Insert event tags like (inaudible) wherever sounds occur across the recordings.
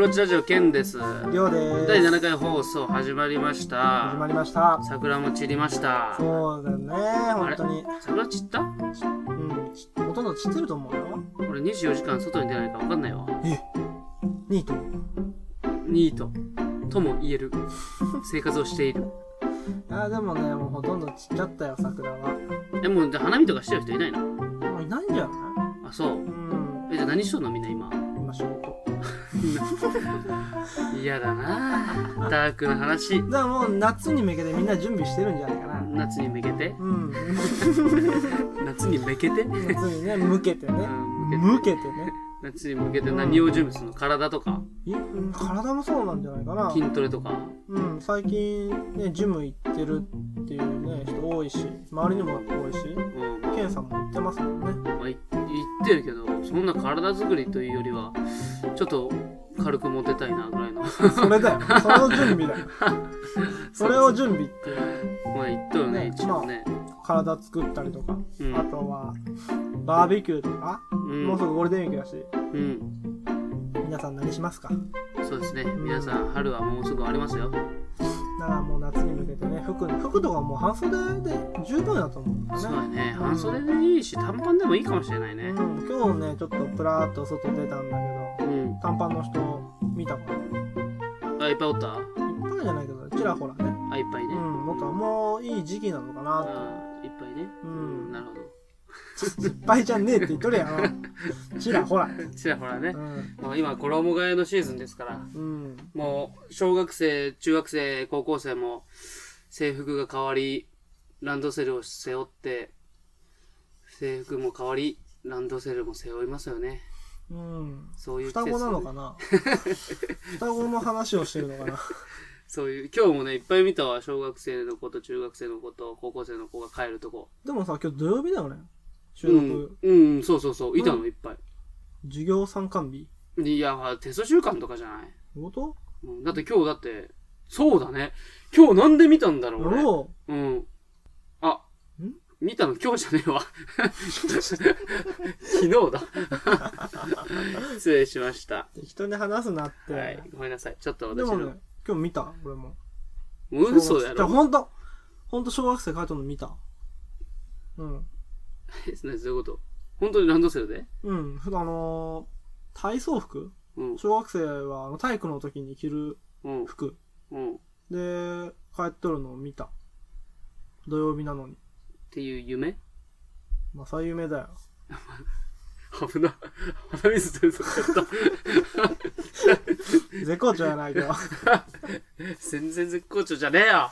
ローチラジオケンです。りょうです。第7回放送始まりました。始まりました。桜も散りました。そうだよね本当に。桜散った？うんちほとんど散ってると思うよ。俺24時間外に出ないか分かんないわ。えニート？ニート。とも言える。生活をしている。あでもねもうほとんど散っちゃったよ桜は。えもう花見とかしてる人いないの？もういないんじゃない？あそう。うん。えじゃあ何しとんの？みんな今。今仕事嫌だな。ダークな話。だからもう夏に向けてみんな準備してるんじゃないかな。夏に向けて？うん。(laughs) 夏に向けて？夏にね向けてね。うん向けて。ね。夏に向けて何を準備するの？体とか？体もそうなんじゃないかな。筋トレとか？うん最近ねジム行ってるっていうね人多いし周りにも多いしうん。ケンさんも行ってますもんね。まあ、い言ってるけどそんな体作りというよりはちょっと軽くモテたいなぐらいの。(laughs) それだよ。その準備だよ。(laughs) それを準備ってまあ言ったよねね一応ね、体作ったりとか、うんあとはバーベキューとか、うんもうすぐゴールデンウィークだし。うん。皆さん何しますか？そうですね。皆さん春はもうすぐありますよだからもう夏に向けてね服服とかもう半袖で十分だと思うんだよね。そうやね。半袖でいいし短パンでもいいかもしれないね。うん、今日ねちょっとプラーっと外出たんだけどうん。短パンの人見たかな。あいっぱいおった？いっぱいじゃないけどちらほらね。あいっぱいね、うん。もっともういい時期なのかなってあいっぱいね。うんなるほいっぱいじゃねえって言っとるやろ。ちらほら。どちらほらね。今衣替えのシーズンですから。うん。もう小学生中学生高校生も制服が変わりランドセルを背負って制服も変わりランドセルも背負いますよね。うん。そういう双子なのかな？双子の話をしてるのかな？(laughs) そういう今日もねいっぱい見たわ。小学生の子と中学生の子と高校生の子が帰るとこ。でもさ今日土曜日だよね収う録、ん、うん、そうそうそう。いたのいっぱい、授業参観日？いやテスト週間とかじゃない、どういうん、だって今日だってそうだね。今日なんで見たんだろう俺。とやろう。ん。あん、見たの？今日じゃねえわ。(laughs) 昨日だ。(laughs) 失礼しました。う適当に話すなって、はい、ごめんなさい。ちょっと私の。でもね今日見た？俺も。嘘やろ。ほんとほんと小学生帰ったの見た。うん (laughs) えどういうこと本当にランドセルで？うんふあのー体操服？うん。小学生はあの体育の時に着るうん。服うん。っで帰っとるのを見た土曜日なのにていう夢？まあそういう夢だよ (laughs) 危な。鼻水出るとかやっ絶好調やないけどた。(laughs) 全然絶好調じゃねえよ。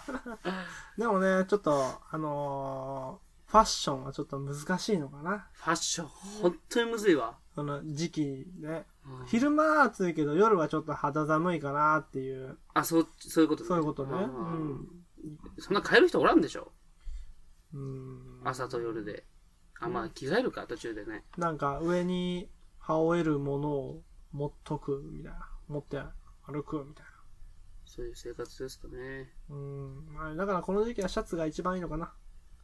でもねちょっとあのーファッションはちょっと難しいのかな。ファッション、本当にむずいわ。その時期ね。うん。昼間は暑いけど夜はちょっと肌寒いかなっていう。あ、そう、そういうことね。そういうことね。うんそんな変える人おらんでしょ。うん。朝と夜で。あ、まあ着替えるか、途中でね。なんか上に羽織れるものを持っとくみたいな。持って歩くみたいそういう生活ですかね。なうん。まあだからこの時期はシャツが一番いいのかな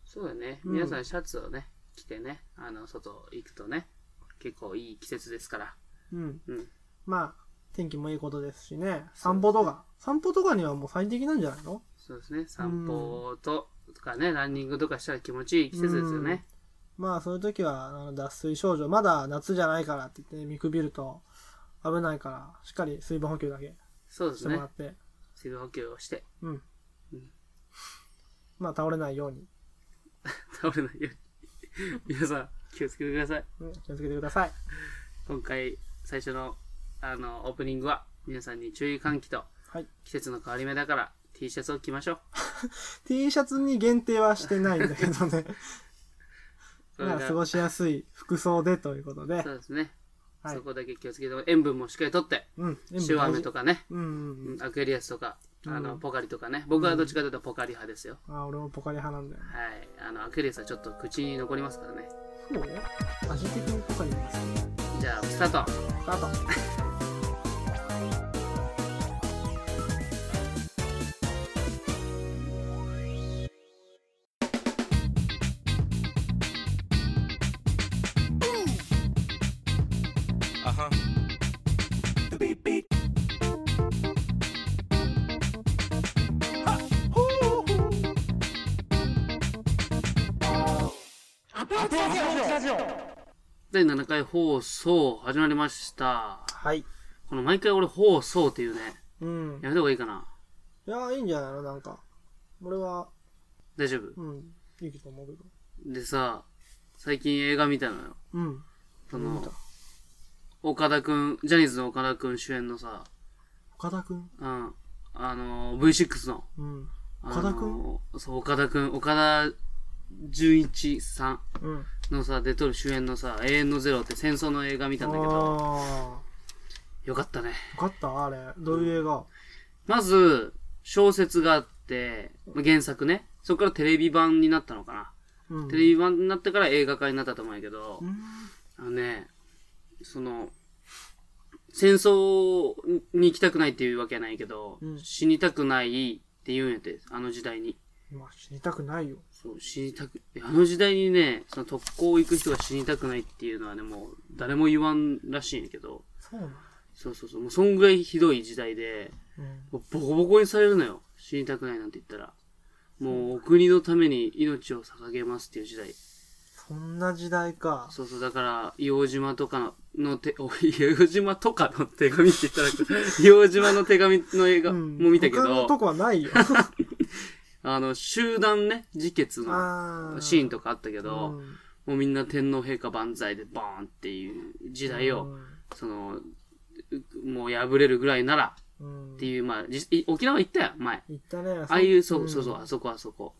そうだね。うん皆さんシャツをね、着てね、あの、外行くとね、結構いい季節ですから。うんうん。まあ天気もいいことですしね散歩とか散歩とかにはもう最適なんじゃないの？そうですね。散歩と、とかね、ランニングとかしたら気持ちいい季節ですよね。まあそういう時はあの脱水症状まだ夏じゃないからって言って見くびると危ないからしっかり水分補給だけそうですねしてもら。って、水分補給をして、うんうんまあ倒れないように、倒れないように。皆さん、気をつけてください。うん、気をつけてください今回、最初の、あの、オープニングは、皆さんに注意喚起と、はい季節の変わり目だから、T シャツを着ましょう。T シャツに限定はしてないんだけどね (laughs) それがまあ過ごしやすい服装でということでそうですね。はいそこだけ気をつけて、塩分もしっかりとって、うん塩飴とかかね、うんうんうんアクエリアスとか、あの、うんポカリとかね。僕はどっちかというとポカリ派ですよ。あ俺もポカリ派なんだよはい。あの、アクエリアスはちょっと口に残りますからね。そう味的にポカリなんですねじゃあ、スタート。スタート7回放送始まりました。はい。この毎回俺放送っていうね、うん。やめた方がいいかな。いや、いいんじゃないの？なんか。俺は、大丈夫？うん、いいと思うけど。でさ、最近映画見たのよ。うん。その岡田くん、ジャニーズの岡田くん主演のさ、岡田くん？うん、あの、V6 の、うん。あ岡田くん？のそう、岡田くん、岡田純一さんうん。のさ、出とる主演のさ、永遠のゼロって戦争の映画見たんだけど、あよかったね。ー。よかったあれ。どういう映画？まず、小説があって、まあ原作ね。そこからテレビ版になったのかな。うん。テレビ版になってから映画化になったと思うんやけど、うん。あのね、その、戦争に行きたくないっていうわけはないけど、うん死にたくないって言うんやて、あの時代に。まあ、死にたくないよ。そう、死にたく、あの時代にね、その特攻行く人が死にたくないっていうのはね、もう誰も言わんらしいんやけど、そうなの？そうそうそう、もうそんぐらいひどい時代で、うん。もうボコボコにされるのよ。死にたくないなんて言ったら。もうお国のために命を捧げますっていう時代。そんな時代か。そうそう、だから、硫黄島とかの、の手、お、硫黄島とかの手紙って言ったら、硫黄島の手紙の映画うん。も見たけど、他のとこはないよ。(laughs) あの、集団ね、自決の。シーンとかあったけど、うんもうみんな天皇陛下万歳でボーンっていう時代を、うんその、うもう破れるぐらいならうんっていう、まあ、沖縄行ったよ、前。行ったね。ああいう、そう、んそうそう、あそこあそこ。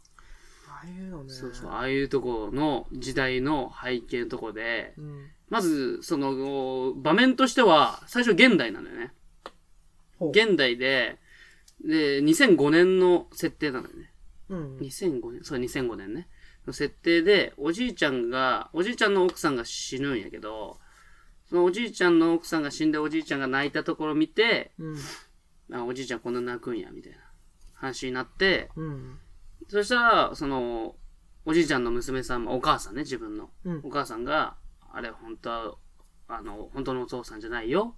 ああいうのね。そうそう、ああいうとこの時代の背景のとこで、うん。まず、その、場面としては、最初現代なんだよね。現代で、で、2005年の設定なのよね。うん。2005年、そう、2005年ね。の設定で、おじいちゃんが、おじいちゃんの奥さんが死ぬんやけど、そのおじいちゃんの奥さんが死んでおじいちゃんが泣いたところを見て、うん。あ、おじいちゃんこんな泣くんや、みたいな話になって、うん。そしたら、その、おじいちゃんの娘さんも、お母さんね、自分の。うんお母さんが、あれ、本当は、あの、本当のお父さんじゃないよ。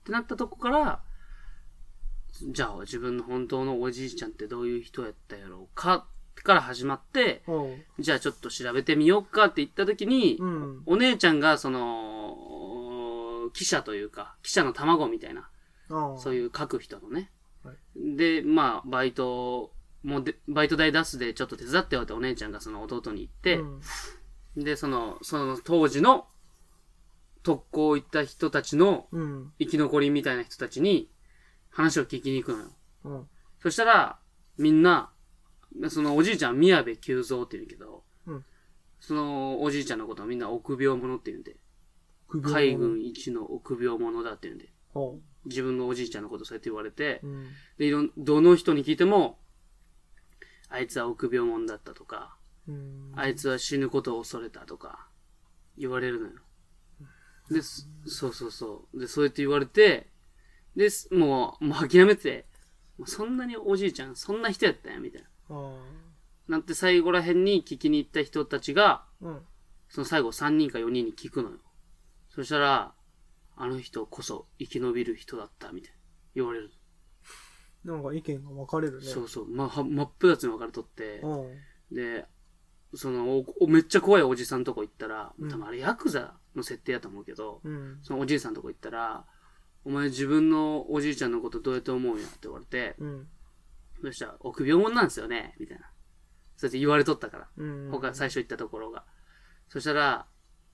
ってなったとこから、じゃあ、自分の本当のおじいちゃんってどういう人やったやろうか、から始まって、ほじゃあちょっと調べてみようかって言った時に、う。うん。お姉ちゃんが、その、記者というか、記者の卵みたいな。そういう書く人のね。はいで、まあ、バイトもで、バイト代出すでちょっと手伝ってよってお姉ちゃんがその弟に言って、うん。で、その、その当時の特攻行った人たちのうん。生き残りみたいな人たちに話を聞きに行くのよ。うん。そしたら、みんな、そのおじいちゃん、宮部久蔵って言うけど、うんそのおじいちゃんのことをみんな臆病者って言うんで、海軍一の臆病者だって言うんで、ほ自分のおじいちゃんのことそうやって言われてう。、うん。で、いろん、どの人に聞いても、あいつは臆病者だったとか、うん。あいつは死ぬことを恐れたとか、言われるのよ。で、そそうそうそう。で、そうやって言われて、で、すもう、もう諦めて、そんなにおじいちゃん、そんな人やったんや、みたいな。あなって最後ら辺に聞きに行った人たちが、あ。うん。その最後3人か4人に聞くのよ。そしたら、あの人こそ生き延びる人だった、みたいな。言われる。なんか意見が分かれるね。そうそう。ま、は真っ二つに分かれとって、うん。で、そのおお、めっちゃ怖いおじさんとこ行ったら、うん多分あれヤクザの設定やと思うけど、うん。そのおじいさんとこ行ったら、お前自分のおじいちゃんのことどうやって思うんやって言われて、うん。そしたら、臆病者なんですよね、みたいな。そうやって言われとったから。うん。他最初言ったところが。そしたら、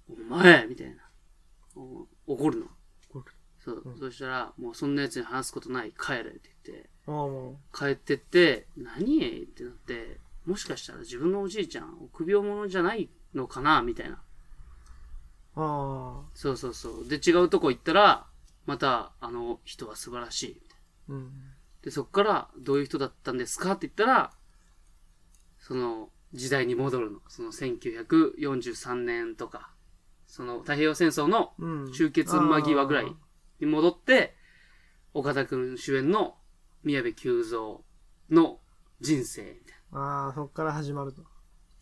お前みたいな。お怒るの。怒るそう、うんそしたら、もうそんな奴に話すことない、帰れって言って、ああ、も帰ってって、何？ってなって、もしかしたら自分のおじいちゃん、臆病者じゃないのかなみたいな。う。ああ。そうそうそう。で、違うとこ行ったら、また、あの人は素晴らしい。みたいなうん。で、そっから、どういう人だったんですかって言ったら、その、時代に戻るの。その1943年とか、その太平洋戦争のうん。終結間際ぐらいに戻って、岡田くん主演の宮部久蔵の人生みたいな。ああ、そっから始まると。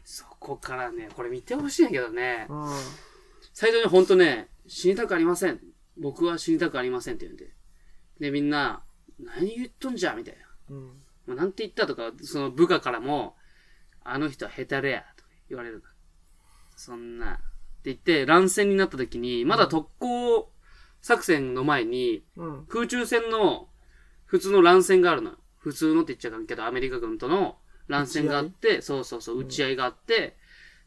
そこからね、これ見てほしいんやけどね、うん。最初にほんとね、死にたくありません。僕は死にたくありませんって言うんで。で、みんな、何言っとんじゃみたいな。うん。まあ、なんて言ったとか、その部下からも、あの人はヘタレや、とか言われるそんな。って言って、乱戦になった時に、まだ特攻作戦の前に、うん。空中戦の普通の乱戦があるのよ。普通のって言っちゃうかんけど、アメリカ軍との乱戦があって、そうそうそう、打ち合いがあって、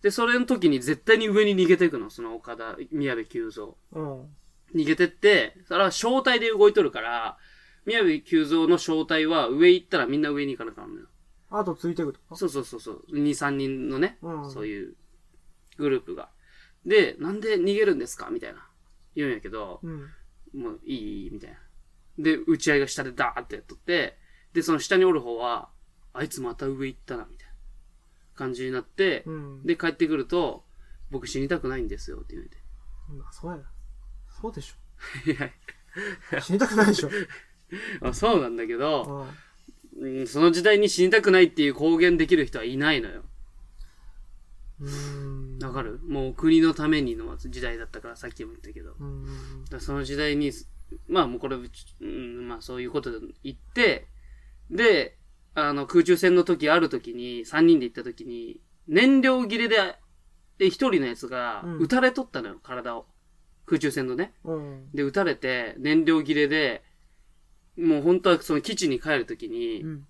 で、それの時に絶対に上に逃げていくの、その岡田、宮部久三。うん。逃げてって、それは正体で動いとるから、宮部久三の正体は上行ったらみんな上に行かなきゃならんのよ。あとついてくると？そうそうそうそう。2、3人のね、うんそういうグループが。で、なんで逃げるんですか？みたいな。言うんやけど、うん。もういい？みたいな。で、打ち合いが下でダーってやっとって、で、その下におる方は、あいつまた上行ったな、みたいな感じになって、うん。で、帰ってくると、僕死にたくないんですよって言われて。まあ、そうやな。そうでしいや、ょ。死にたくないでしょ。(laughs) あそうなんだけど、うん。うん、その時代に死にたくないっていう公言できる人はいないのよ。うーん。わかる？もう国のためにの時代だったから、さっきも言ったけど。その時代に、まあもうこれ、うん、まあそういうことで言って、で、あの空中戦の時ある時に、3人で行った時に、燃料切れで、で、一人のやつがうん撃たれとったのよ、体を。空中戦のね。うん。で、撃たれて、燃料切れで、もう本当はその基地に帰る時に、うん。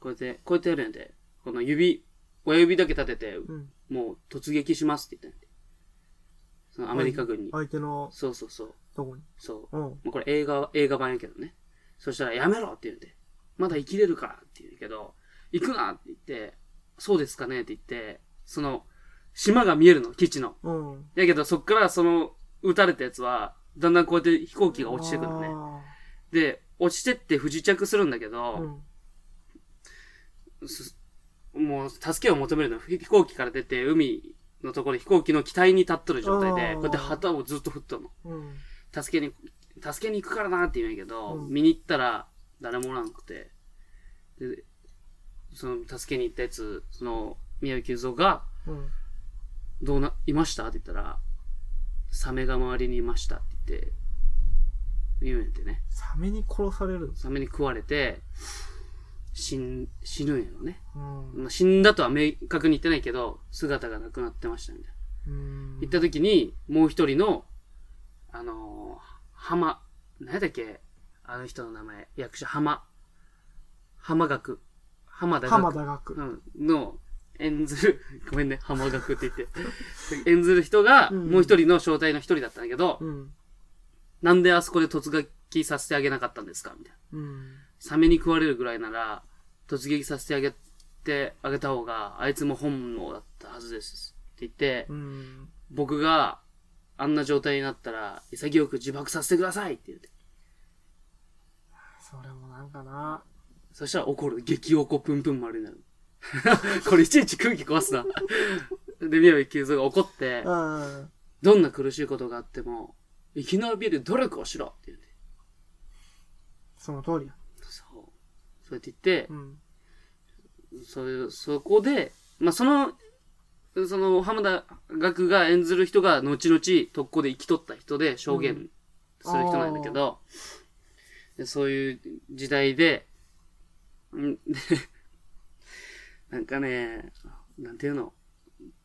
こうやって、こうやってやるんやで。この指、親指だけ立てて、うん。もう突撃しますって言ったん。そのアメリカ軍に。相手のそうそうそう。とこに。そう。うん。もうこれ映画、映画版やけどね。そしたらやめろって言うんで。まだ生きれるからって言うけど、行くなって言って、そうですかねって言って、その、島が見えるの、基地の。うん。やけどそっからその、撃たれたやつは、だんだんこうやって飛行機が落ちてくるね。あで、落ちてって不時着するんだけーど、うん。すもう助けを求めるの。飛行機から出て、海のところで飛行機の機体に立っとる状態で、こうやって旗をずっと振っとるの。うん。助けに、助けに行くからなって言うんやけど、うん見に行ったら誰もおらんくて、で、その助けに行ったやつ、その、宮城久三が、うん。どうな、いました？って言ったら、サメが周りにいましたって言って、言うんやってね。サメに殺される。サメに食われて、死ん、死ぬんやろね。うん。まあ死んだとは明確に言ってないけど、姿がなくなってましたみたいな。うん。行った時に、もう一人の、あのー、浜、何だっけ？あの人の名前、役者、浜、浜学、浜田学、浜田学。うん、の、演ずる、(laughs) ごめんね、浜学って言って、(laughs) 演ずる人が、うんもう一人の正体の一人だったんだけど、うん。なんであそこで突撃させてあげなかったんですかみたいな。うん。サメに食われるぐらいなら、突撃させてあげてあげた方が、あいつも本望だったはずです。って言って、うん。僕があんな状態になったら、潔く自爆させてくださいって言って。それもなんかな。そしたら怒る。激怒プンプン丸になる。(laughs) これいちいち空気壊すな。で、宮部久三が怒ってう、ん。どんな苦しいことがあっても、生き延びる努力をしろって言って。その通りや。そう。そうやって言ってう、ん。それ、そこで、まあ、その、その、浜田学が演ずる人が、後々、特攻で生きとった人で証言する人なんだけど、でそういう時代で、んで、なんかね、なんていうの、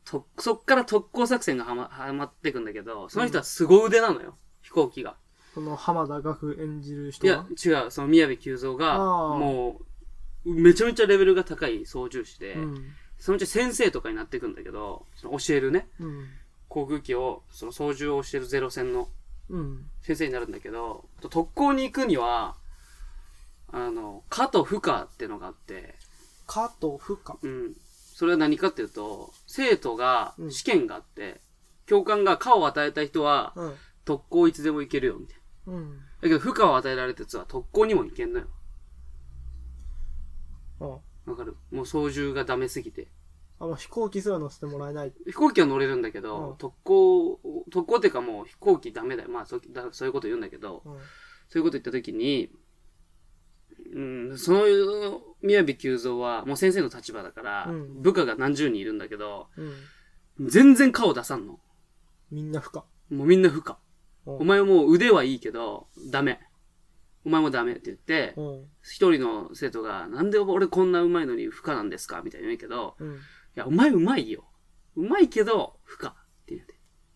と、そっから特攻作戦がはま、はまってくんだけど、その人は凄腕なのよ、飛行機が。その浜田学演じる人いやは、違う、その宮部久三が、あーもう、めちゃめちゃレベルが高い操縦士で、うん。そのうち先生とかになっていくんだけど、その教えるね、うん。航空機を、その操縦を教えるゼロ戦のうん。先生になるんだけど、特攻に行くには、あの、かと不可ってのがあって、かと不可。うん。それは何かっていうと、生徒がうん試験があって、教官が可を与えた人は、うん。特攻いつでも行けるよ、みたいな。うん。だけど、負荷を与えられたやつは特攻にも行けんのよ。うん。わかる？もう操縦がダメすぎて。あ、もう飛行機すら乗せてもらえない。飛行機は乗れるんだけど、うん特攻、特攻っていうかもう飛行機ダメだよ。まあそそういうこと言うんだけど、うん。そういうこと言った時に、うん、その、宮部久三はもう先生の立場だから、うん部下が何十人いるんだけど、うん。全然顔出さんの。みんな不可。もうみんな不可。うんお前もう腕はいいけど、ダメ。お前もダメって言って、うん。一人の生徒が、なんで俺こんな上手いのに不可なんですかみたいに言うけど、うん。いや、お前上手いよ。上手いけど、不可。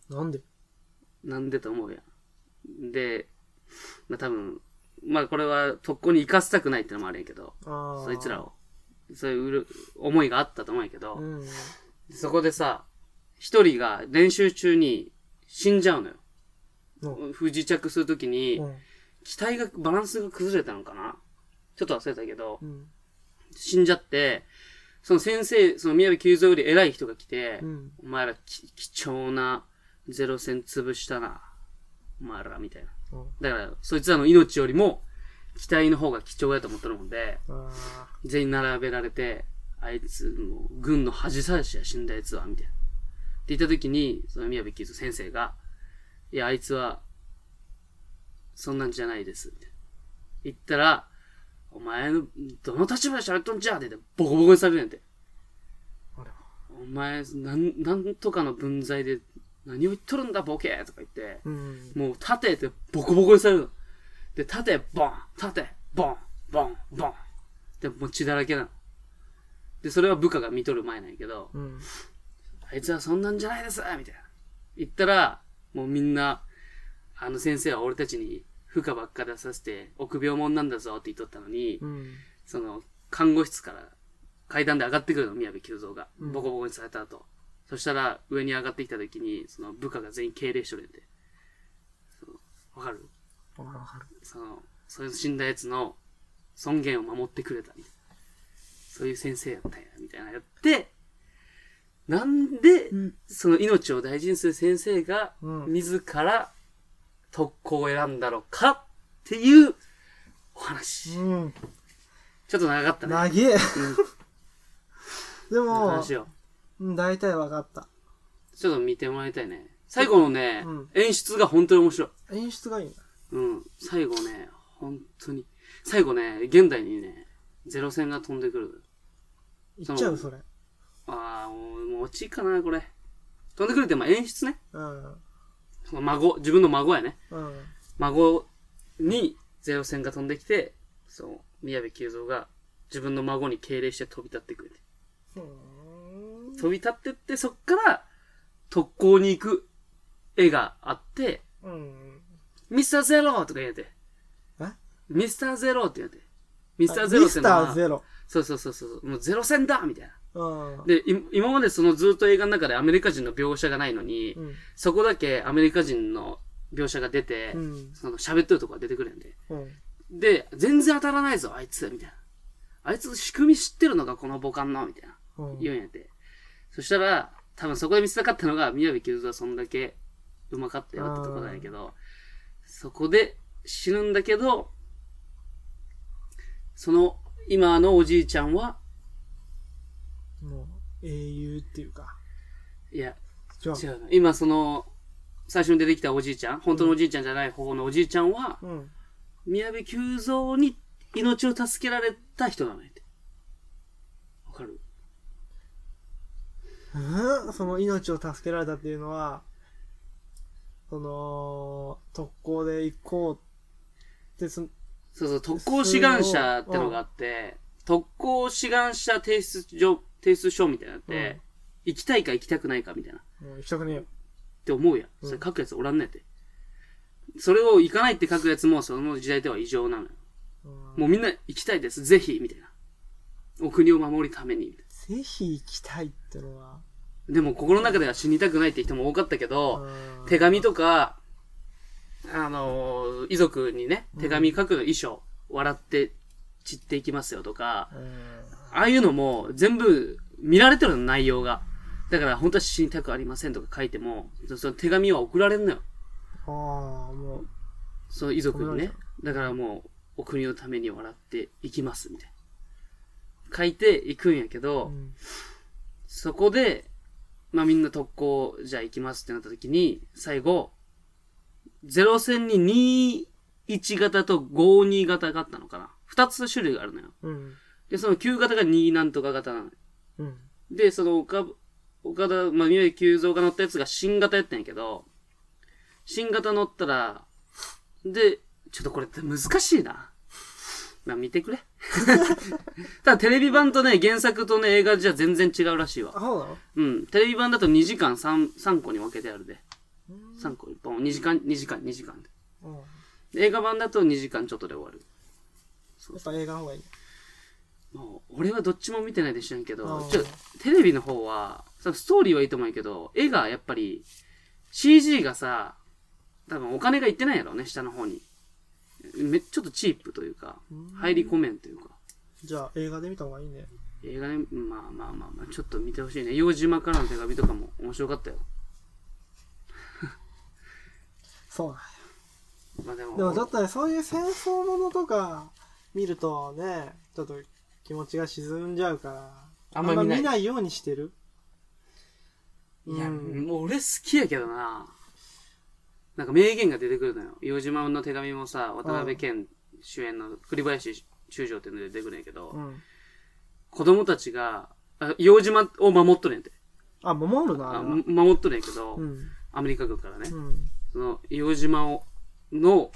なんで？なんでと思うやん。で、まあ多分、まあこれは特攻に行かせたくないってのもあるんやけど。そいつらを。そういう思いがあったと思うんやけど、うん。そこでさ、一人が練習中に死んじゃうのよ。うん不時着するときに、うん。機体が、バランスが崩れたのかな？ちょっと忘れたけど、うん。死んじゃって、その先生、その宮部久蔵より偉い人が来て、うん。お前らき貴重なゼロ戦潰したな。お前ら、みたいな。うんだから、そいつらの命よりも、機体の方が貴重やと思ってるもんで、あ全員並べられて、あいつ、もう、軍の恥さらしや死んだやつは、みたいな。って言った時に、その宮部久蔵先生が、いや、あいつは、そんなんじゃないです。みたいな言ったら、お前の、どの立場で喋っとんじゃって言って、ボコボコにされるんやんて。お前、なん、なんとかの分際で、何を言っとるんだ、ボケとか言って、うん。もう、立てってボコボコにされるの。で、立て、ボン立て、ボンボンボンで、もう血だらけなの。で、それは部下が見とる前なんやけど、うん。あいつはそんなんじゃないですみたいな。言ったら、もうみんな、あの先生は俺たちに負荷ばっか出させて、臆病者なんだぞって言っとったのに、うん。その、看護室から階段で上がってくるの、宮部久蔵が。うんボコボコにされた後。そしたら、上に上がってきた時に、その部下が全員敬礼しとるんで。わかるわかる？わかる。その、それ死んだやつの尊厳を守ってくれたみたいな。そういう先生やったんや、みたいなやって、なんで、うん。その命を大事にする先生が、うん自ら特攻を選んだのかっていうお話。うん。ちょっと長かったね。長え。でうん、(laughs) も、話を。うん大体わかった。ちょっと見てもらいたいね。最後のね、うん演出が本当に面白い。演出がいいんだ。うん。最後ね、本当に。最後ね、現代にね、ゼロ戦が飛んでくる。いっちゃう、それ。ああ、もう、もう落ちかな、これ。飛んでくるって、まあ演出ね。うん。その孫、自分の孫やね。うん。孫にゼロ戦が飛んできて、そう、宮部久蔵が自分の孫に敬礼して飛び立ってくれて。うーん飛び立ってって、そっから特攻に行く絵があって、うん。ミスターゼロとか言うて。え？ミスターゼロって言うて。ミミスターゼロってのはミスターゼロ。そうそうそうそう。もうゼロ戦だみたいな。うん。で、い今までそのずっと映画の中でアメリカ人の描写がないのに、うん。そこだけアメリカ人の描写が出て、うん。その喋ってるとこが出てくるんで。うん。で、全然当たらないぞ、あいつ、みたいな。あいつ仕組み知ってるのか、この母艦の、みたいな。うん。言うんやって。そしたら、多分そこで見せたかったのが、宮部久蔵はそんだけうまかったよってとこなんやけど、そこで死ぬんだけど、その、今のおじいちゃんは、もう、英雄っていうか。いや、違う。違うの。今その、最初に出てきたおじいちゃん、本当のおじいちゃんじゃない方のおじいちゃんは、うん。宮部久蔵に命を助けられた人なのやって。わかる？うん？その命を助けられたっていうのは、その、特攻で行こうってす、そうそう、特攻志願者ってのがあって、特攻志願者提出状、提出書みたいなって、行きたいか行きたくないかみたいな。う行きたくねえよ。て思うやん。うんそれ書くやつおらんねんて。それを行かないって書くやつもその時代では異常なのよ。うんもうみんな行きたいです。ぜひみたいな。お国を守るために。みたいぜひ行きたいってのは。なでも心の中では死にたくないって人も多かったけど、うん手紙とか、あのー遺族にね、手紙書く遺書、笑って散っていきますよとか、うんああいうのも全部見られてるの、内容が。だから本当は死にたくありませんとか書いても、その手紙は送られるのよ。ああ、もう、その遺族にね。だからもう、お国のために笑っていきます、みたいな。書いていくんやけど、うんそこで、まあみんな特攻、じゃあ行きますってなった時に、最後、ゼ戦に21型と52型があったのかな。二つ種類があるのよ。うん。で、その9型が2なんとか型なのよ。うん。で、その岡、岡田、まあ、宮城久蔵が乗ったやつが新型やったんやけど、新型乗ったら、で、ちょっとこれって難しいな。まあ、見てくれ。(laughs) ただ、テレビ版とね、原作とね、映画じゃ全然違うらしいわあ、。そうなの？うん。テレビ版だと2時間 3, 3個に分けてあるで。う3個1本2時間2時間2時間でうん。映画版だと2時間ちょっとで終わるっぱ映画の方がいい。もう俺はどっちも見てないで知らんけどうんちょテレビの方はさストーリーはいいと思うけど絵がやっぱり CG がさ多分お金がいってないやろね下の方にめちょっとチープというか入り込めんというかじゃあ映画で見た方がいいね。映画ねまあまあまあまあちょっと見てほしいね硫黄島からの手紙とかも面白かったよそうなんまあでもでもちょっとね、そういう戦争ものとか見るとね、ちょっと気持ちが沈んじゃうから、あんまり見ない見ないようにしてる。いや、うんもう俺好きやけどな。なんか名言が出てくるのよ。洋島の手紙もさ、渡辺謙主演の栗林中将っていうので出てくるんやけど、うん。子供たちが、あ洋島を守っとるんやて。あ、守るな、守っとるんやけど、うん。アメリカ軍からね。うん。その、洋島を、の、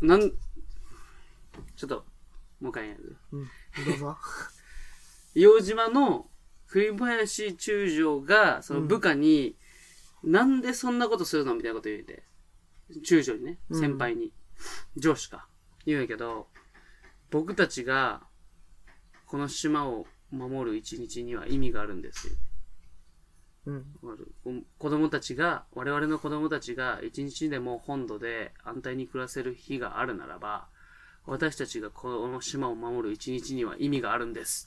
なん、ちょっと、もう一回やる。うん。どうぞ。(laughs) 洋島の栗林中将が、その部下に、なんでそんなことするのみたいなこと言うて。中将にね、うん先輩に、上司か。言うんやけど、僕たちが、この島を守る一日には意味があるんですよ。うん。子供たちが、我々の子供たちが一日でも本土で安泰に暮らせる日があるならば、私たちがこの島を守る一日には意味があるんです。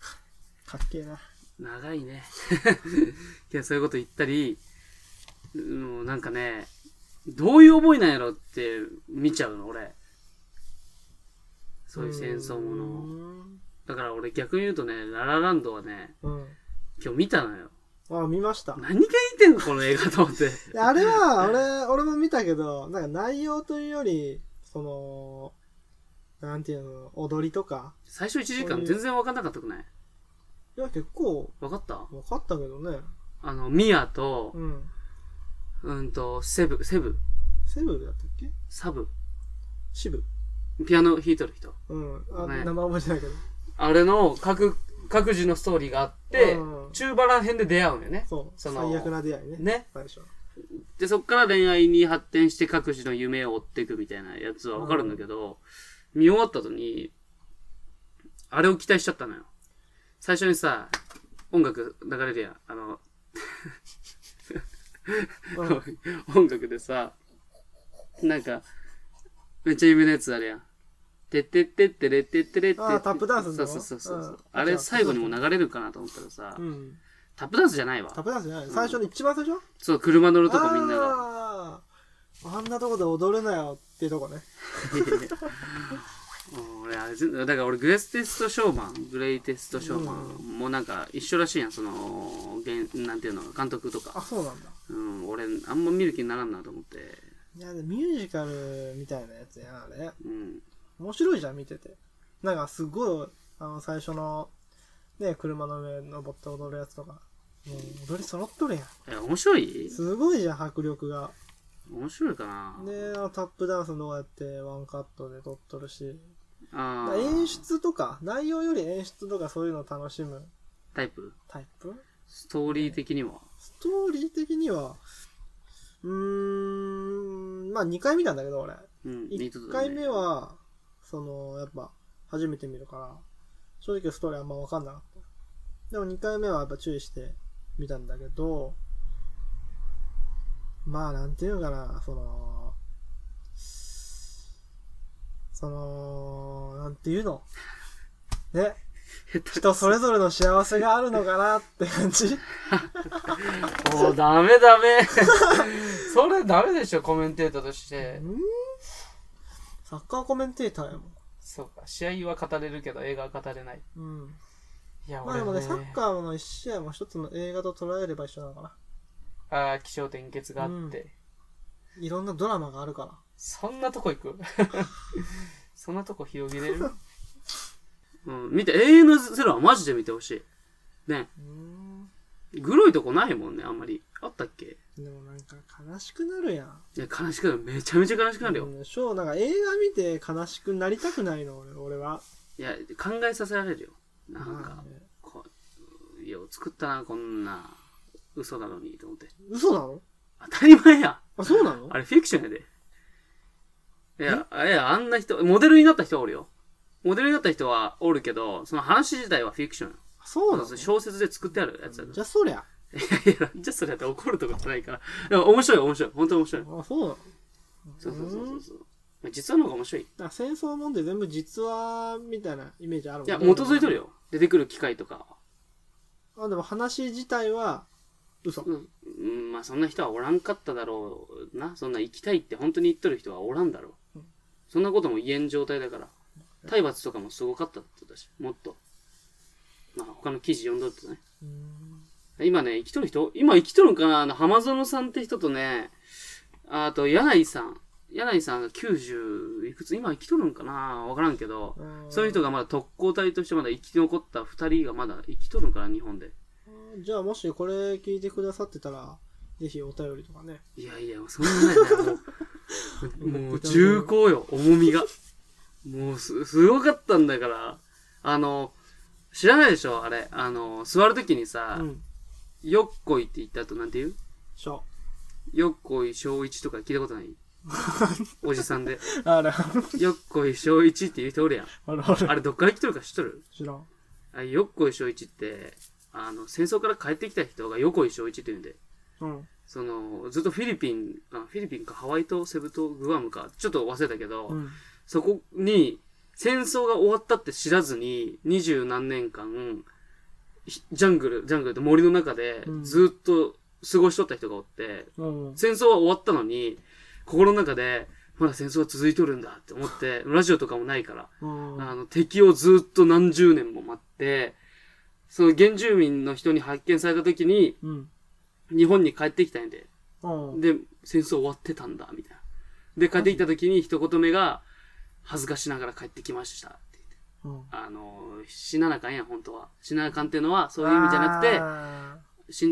かっけえな。長いね。(laughs) いや、そういうこと言ったり、うん、なんかね、どういう思いなんやろって見ちゃうの、俺。そういう戦争もの。の。だから俺逆に言うとね、ララランドはね、うん。今日見たのよ。あ、見ました。何が言ってんのこの映画と思って。あれは、俺、俺も見たけど、なんか内容というより、その、なんていうの、踊りとか。最初1時間全然分かんなかったくない？いや、結構、分かった？分かったけどね。あの、ミアと、うん。うんと、セブ、セブ、セブだったっけ？サブ、シブ。ピアノ弾いとる人。うん。あ、ね名前覚えてないけど。あれの各、各自のストーリーがあって、うん中バラ編で出会うんよね。そう。その最悪な出会いね。ね。最初。で、そっから恋愛に発展して各自の夢を追っていくみたいなやつはわかるんだけど、見終わった後に、あれを期待しちゃったのよ。最初にさ、音楽流れるやん。あの、(laughs) 音楽でさ、なんか、めっちゃ有名なやつあるやん。てってってってれってってれって。あータップダンスの？そうそうそうそう。うんあれ最後にも流れるかなと思ったらさ、うん。タップダンスじゃないわタ。ップダンスじゃない最初に一番最初？そう、車乗るとこみんなが。あんなとこで踊るなよっていうとこね。(laughs) うん俺あれ全だから俺グレステストショーマングレイテストショーマンもなんか一緒らしいやんその現なんていうの監督とあ、か、そうなんだ。うん、俺あんま見る気にならんなと思っていや、でミュージカルみたいなやつやん、あれ。うん面白いじゃん、見てて。なんかすごい、あの、最初の、ね、車の上登って踊るやつとか。もう踊り揃っとるやん。え面白い？すごいじゃん、迫力が。面白いかな。で、あのタップダンスどうやってワンカットで撮っとるし。演出とか、内容より演出とかそういうのを楽しむ。タイプ？タイプ？ストーリー的には？ストーリー的には、うーん、まあ2回見たんだけど、俺。うん1回目は、その、やっぱ、初めて見るから、正直ストーリーあんま分かんなかった。でも2回目はやっぱ注意して見たんだけど、まあ、なんていうのかな、その、その、なんていうの？ね、人それぞれの幸せがあるのかなって感じ？おーダメダメ。(laughs) それダメでしょコメンテーターとして。うんサッカーコメンテーターやもん。そうか試合は語れるけど映画は語れない。うん。いやまあでもね、俺サッカーの一試合も一つの映画と捉えれば一緒なのかな。ああ気象転結があって、いろんなドラマがあるから。そんなとこ行く？(laughs) そんなとこ広げれる？(laughs) うん、見て、永遠のゼロはマジで見てほしい。ね。グロいとこないもんね、あんまり。あったっけ？でもなんか悲しくなるやん。いや、悲しくなる。めちゃめちゃ悲しくなるよ。うんショーなんか映画見て悲しくなりたくないの、俺俺は。いや、考えさせられるよ。なんか、まあねこう、よう作ったな、こんな。嘘なのにと思って。嘘なの？当たり前や。あ、そうなの？あれフィクションやで。いや、いや、あんな人、モデルになった人はおるよ。モデルになった人はおるけど、その話自体はフィクションよ。そうなの？小説で作ってあるやつやじゃあそりゃ。いやいや、じゃあそれやったら怒るとこじゃないから。でも面白い面白い。本当に面白い。あ、そうなの？そうそうそうそう実話の方が面白い。戦争もんで全部実話みたいなイメージあるもんや、基づいとるよ。出てくる機械とか。あ、でも話自体は嘘。うん、うんまあそんな人はおらんかっただろうな。そんな生きたいって本当に言っとる人はおらんだろう。うんそんなことも言えん状態だから。体罰とかもすごかったって言ったし、もっと。まあ他の記事読んどるとね。今ね、生きとる人今生きとるんかな？あの、浜園さんって人とね、あと、柳井さん。柳井さんが90いくつ？今生きとるんかな？わからんけど、うんそういう人がまだ特攻隊としてまだ生き残った二人がまだ生きとるんかな日本で。じゃあもしこれ聞いてくださってたら、ぜひお便りとかね。いやいや、そんなね、もう、(laughs) もう重厚よ、重みが。もうす、すごかったんだから。あの、知らないでしょあれ。あの、座るときにさ、うん。よっこいって言った後なんて言う？しょ。よっこい小一とか聞いたことない？(laughs) おじさんで。あれ、よっこい小一って言う人おるやん。あれどっから来とるか知っとる？知らん。あよっこい小一って、あの、戦争から帰ってきた人がよこい小一って言うんで。うん。その、ずっとフィリピン、あフィリピンかハワイ島、セブ島、グアムか、ちょっと忘れたけど、うん。そこに戦争が終わったって知らずに、二十何年間、ひジャングル、ジャングルって森の中でうんずっと過ごしとった人がおって、うん。戦争は終わったのに、心の中で、まだ戦争は続いとるんだって思って、ラジオとかもないから、うん。あの、敵をずっと何十年も待って、その原住民の人に発見された時に、うん。日本に帰ってきたんで、うん。で、戦争終わってたんだ、みたいな。で、帰ってきた時に一言目が、恥ずかしながら帰ってきましたって言って。うん。あの、死ななあかんやん、本当は。死ななあかんっていうのは、そういう意味じゃなくて、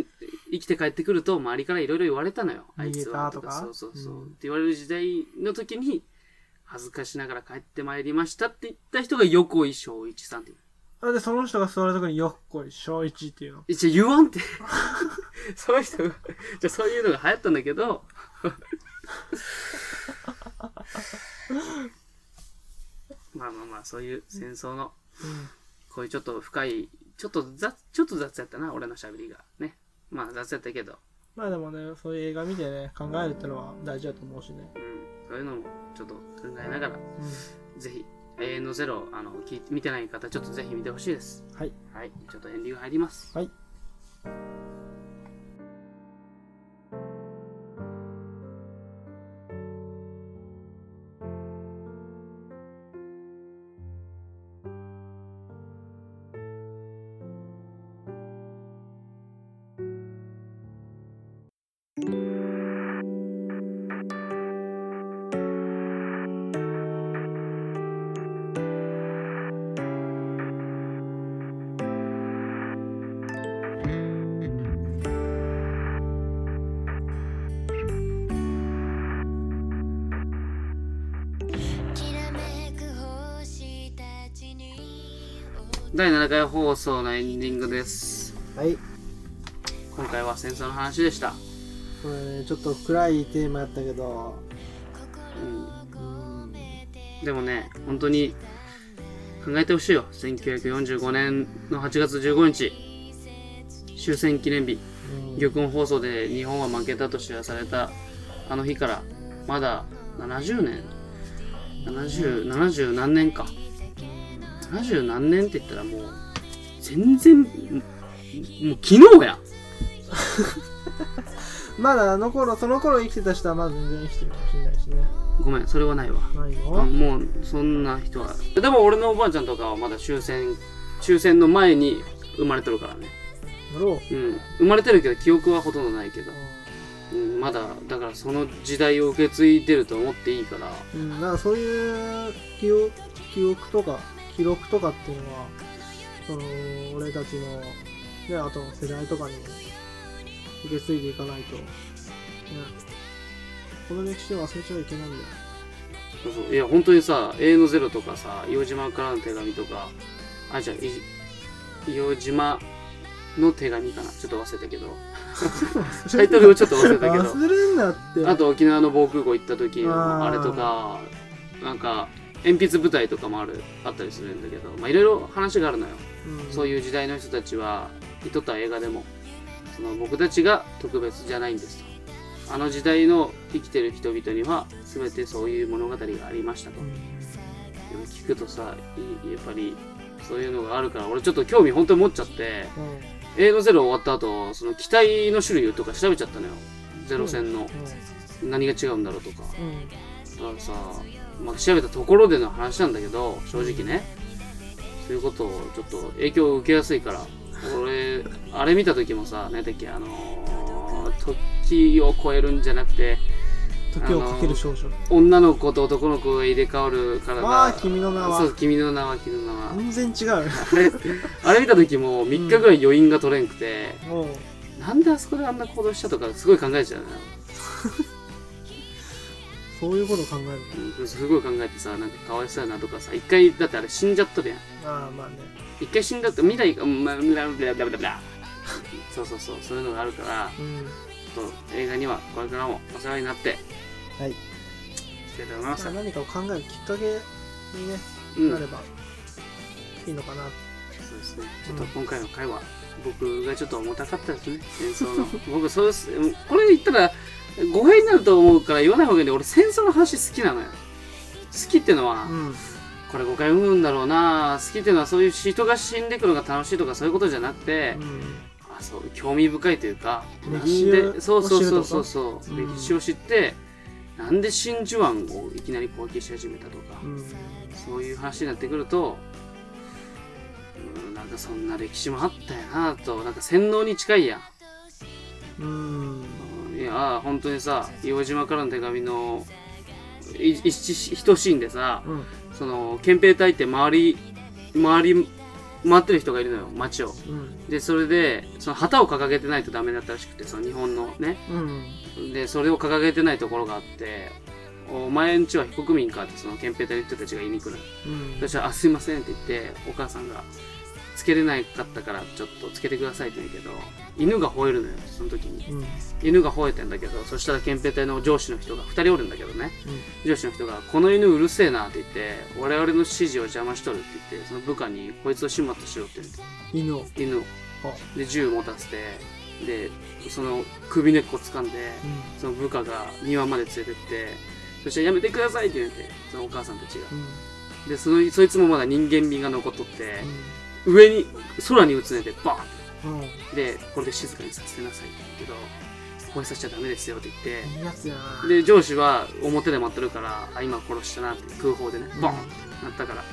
生きて帰ってくると周りからいろいろ言われたのよ。あいつは逃げたとか？そうそうそう、うんって言われる時代の時に、恥ずかしながら帰ってまいりましたって言った人が横井正一さんっていう。ーあで、その人が座るとこによっこい、小一っていうの。一応言わんって。(laughs) その人が、じゃあそういうのが流行ったんだけど、まあまあまあ、そういう戦争の、こういうちょっと深い、ちょっと雑、ちょっと雑やったな、俺の喋りが。ね。まあ雑やったけど、まあでもね、そういう映画見てね、考えるってのは大事だと思うしね。うん、そういうのもちょっと考えながら、うぜひ、永遠のゼロ、あの、聞いて、見てない方、ちょっとぜひ見てほしいです。ん。はい。はい。ちょっとエンディング入ります。はい。第7回放送のエンディングです。はい。今回は戦争の話でした。これね、ちょっと暗いテーマやったけど、うんうん。でもね、本当に考えてほしいよ。1945年の8月15日、終戦記念日、うん玉音放送で日本は負けたと知らされたあの日から、まだ70年 ?70、70何年か。70何年って言ったらもう、全然、もう昨日や。(laughs) まだあの頃、その頃生きてた人はまだ全然生きてるかもしれないしね。ごめん、それはないわ。ないあのもうそんな人はでも俺のおばあちゃんとかはまだ終戦終戦の前に生まれてるからねやろう。うん生まれてるけど記憶はほとんどないけど、うん、まだだからその時代を受け継いでると思っていいからうん、なんかそういう記憶記憶とか記録とかっていうのはその俺たちのねあとの世代とかにも受け継いでいかないと、ね、この歴史を忘れちゃいけないんだよ。そうそう。いや本当にさ「永遠のゼロ」とかさ「硫黄島からの手紙」とかあじゃあい硫黄島の手紙かな。ちょっと忘れたけど。(laughs) タイトルをちょっと忘れたけど。忘れんなって。あと沖縄の防空壕行った時のあれとかなんか鉛筆舞台とかもあるあったりするんだけどまあいろいろ話があるのよ、うん、そういう時代の人たちは撮った映画でもその僕たちが特別じゃないんですと。あの時代の生きてる人々には全てそういう物語がありましたと、うん。でも聞くとさいやっぱりそういうのがあるから俺ちょっと興味本当に持っちゃってうん。映画ゼロ終わった後その機体の種類とか調べちゃったのよ。ゼロ戦の。何が違うんだろうとか。だからさ、まあ、調べたところでの話なんだけど正直ね。そういうことをちょっと影響を受けやすいから俺あれ見た時もさ何だっけあのー時を超えるんじゃなくて時をかける少女。女の子と男の子が入れ替わるからあー君の名は。そう君の名は君の名は。全然違うあれあれ見た時も3日ぐらい余韻が取れんくて、もう。なんであそこであんな行動したとかすごい考えちゃうのよ、そういうこと考えるうんすごい考えてさなんかかわいそうやなとかさ一回だってあれ死んじゃったでやん。ああまあね。一回死んだって未来がうんまあブラブラブラブラそうそうそうそういうのがあるからうん。ちょっと映画にはこれからもお世話になって。はい。いきたいと思います。まあ何かを考えるきっかけにねうん。なればいいのかな。そうですね。ちょっと今回の回は、僕がちょっと重たかったですね。戦争の。僕、そうです。これ言ったら、語弊になると思うから言わない方がいいんで、俺戦争の話好きなのよ。好きってのは、うん。これ誤解生むんだろうな。好きっていうのはそういう人が死んでくのが楽しいとかそういうことじゃなくて、あそう興味深いというかなんでそうそうそうそうそう、うん。歴史を知ってなんで真珠湾をいきなり攻撃し始めたとか、うん。そういう話になってくると、うん、なんかそんな歴史もあったよなと、なんか洗脳に近いやん。うんうんいや、本当にさ、硫黄島からの手紙のい一一シーンでさ、うん。その、憲兵隊って周り、周り、回ってる人がいるのよ、街を。うん。で、それで、その旗を掲げてないとダメだったらしくて、その日本のね。うん。で、それを掲げてないところがあって、お前んちは非国民かってその憲兵隊の人たちが言いに来るの。うん。そしたら「あすいません」って言ってお母さんが「つけれなかったからちょっとつけてください」って言うけど犬が吠えるのよその時に。うん。犬が吠えてんだけどそしたら憲兵隊の上司の人が2人おるんだけどね。上司の人が「この犬うるせえな」って言って「我々の指示を邪魔しとる」って言ってその部下に「こいつを始末しろ」って言って犬を。犬を。あ。で銃持たせてでその首根っこ掴んでうん。その部下が庭まで連れてってそしたら「やめてください」って言ってそのお母さんたちが。うん。でそのそいつもまだ人間味が残っとって、上に空に打つねでバーンっうんうん。てでこれで静かにさせてなさいって言うけど吠えさせちゃダメですよって言って。で上司は表で待ってるからあ今殺したなって空砲でねボーンってなったから。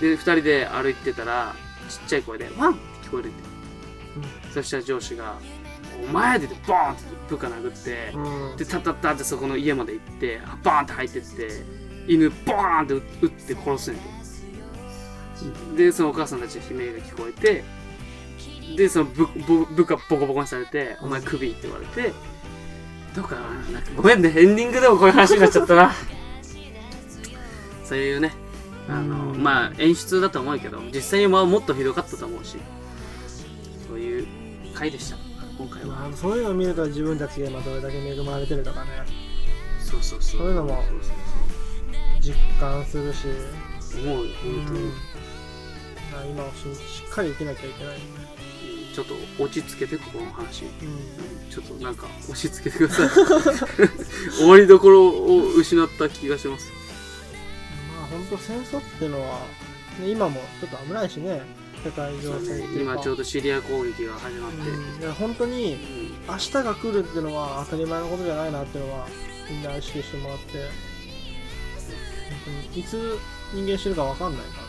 で2人で歩いてたらちっちゃい声でワンって聞こえるって、そしたら上司が「お前!」って言ってボーンって部下殴って、うん。でタッタッタってそこの家まで行ってバーンって入ってって犬ボーンって撃って殺すねんてでそのお母さんたちの悲鳴が聞こえてでその部部部下ボコボコにされて「お前クビ」って言われてどうかななんかごめんねエンディングでもこういう話になっちゃったな。(laughs) そういうねあのうん。まあ演出だと思うけど実際にはもっとひどかったと思うしそういう回でした今回は。まあそういうのを見ると自分たちが今どれだけ恵まれてるかがね。そうそうそう。そういうのも実感するし。思うよ本当に、うん。まあ今をししっかり生きなきゃいけないちょっと落ち着けてここの話。うん。ちょっとなんか押し付けてください。終わりどころを失った気がします。まあ本当戦争っていうのは、ね、今もちょっと危ないしね。世界情勢っていうか。今ちょうどシリア攻撃が始まって、うん。本当にうん。明日が来るっていうのは当たり前のことじゃないなっていうのはみんな意識してもらって。本当にいつ人間死ぬか分かんないから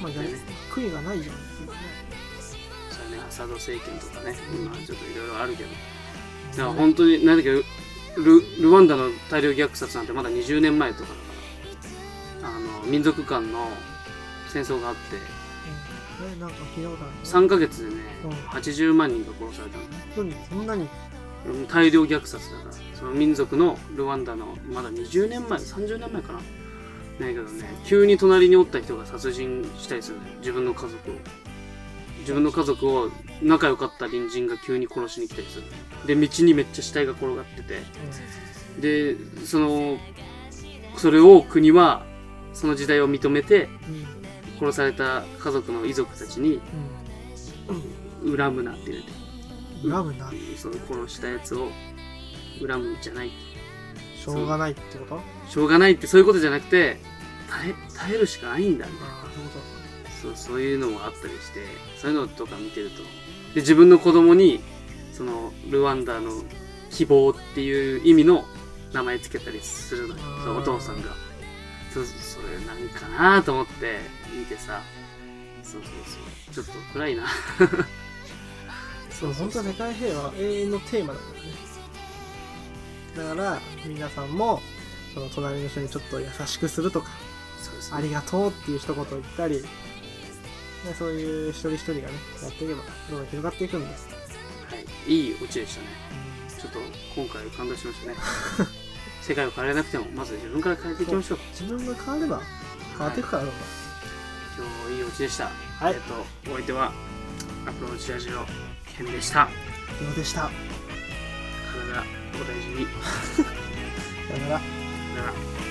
まあじゃあね悔いがないようにね。そうね。アサド政権とかね、うん今ちょっといろいろあるけど。だから本当に何だっけルルワンダの大量虐殺なんてまだ20年前とか。だからあの民族間の戦争があって。うんねなんか聞いたことあるね3ヶ月でね、うん。80万人が殺されたのそんなに？うん大量虐殺だから。その民族のルワンダのまだ20年前30年前かなないけどね。急に隣におった人が殺人したりするのよ。自分の家族を。自分の家族を仲良かった隣人が急に殺しに来たりするで道にめっちゃ死体が転がってて。でそのそれを国はその時代を認めてうん殺された家族の遺族たちに恨むなって言うん恨むな。その殺したやつを恨むんじゃない。しょうがないってこと？あしょうがないってそういうことじゃなくて耐え耐えるしかないんだみたいな。あそういうこそういうのもあったりしてそういうのとか見てると。で自分の子供にそのルワンダの希望っていう意味の名前つけたりするのよ。お父さんが。そそれなんかなと思って見てさ。そうそうそう。ちょっと暗いな。と (laughs) そう本当は世界平和は永遠のテーマだよね。だから皆さんもその隣の人にちょっと優しくするとかですね。ありがとうっていう一言を言ったり、ね、そういう一人一人がねやっていけばどんどん広がっていくんで。す、はい、いいオチでしたね。ちょっと今回感動しましたね。(laughs) 世界を変えれなくてもまず自分から変えていきましょう。自分が変われば変わっていくからどんどん今日いいオチでした。はい。えっとお相手はアプローチラジオケンでした。どうでした。体お大事に。(laughs) さよなら。さよなら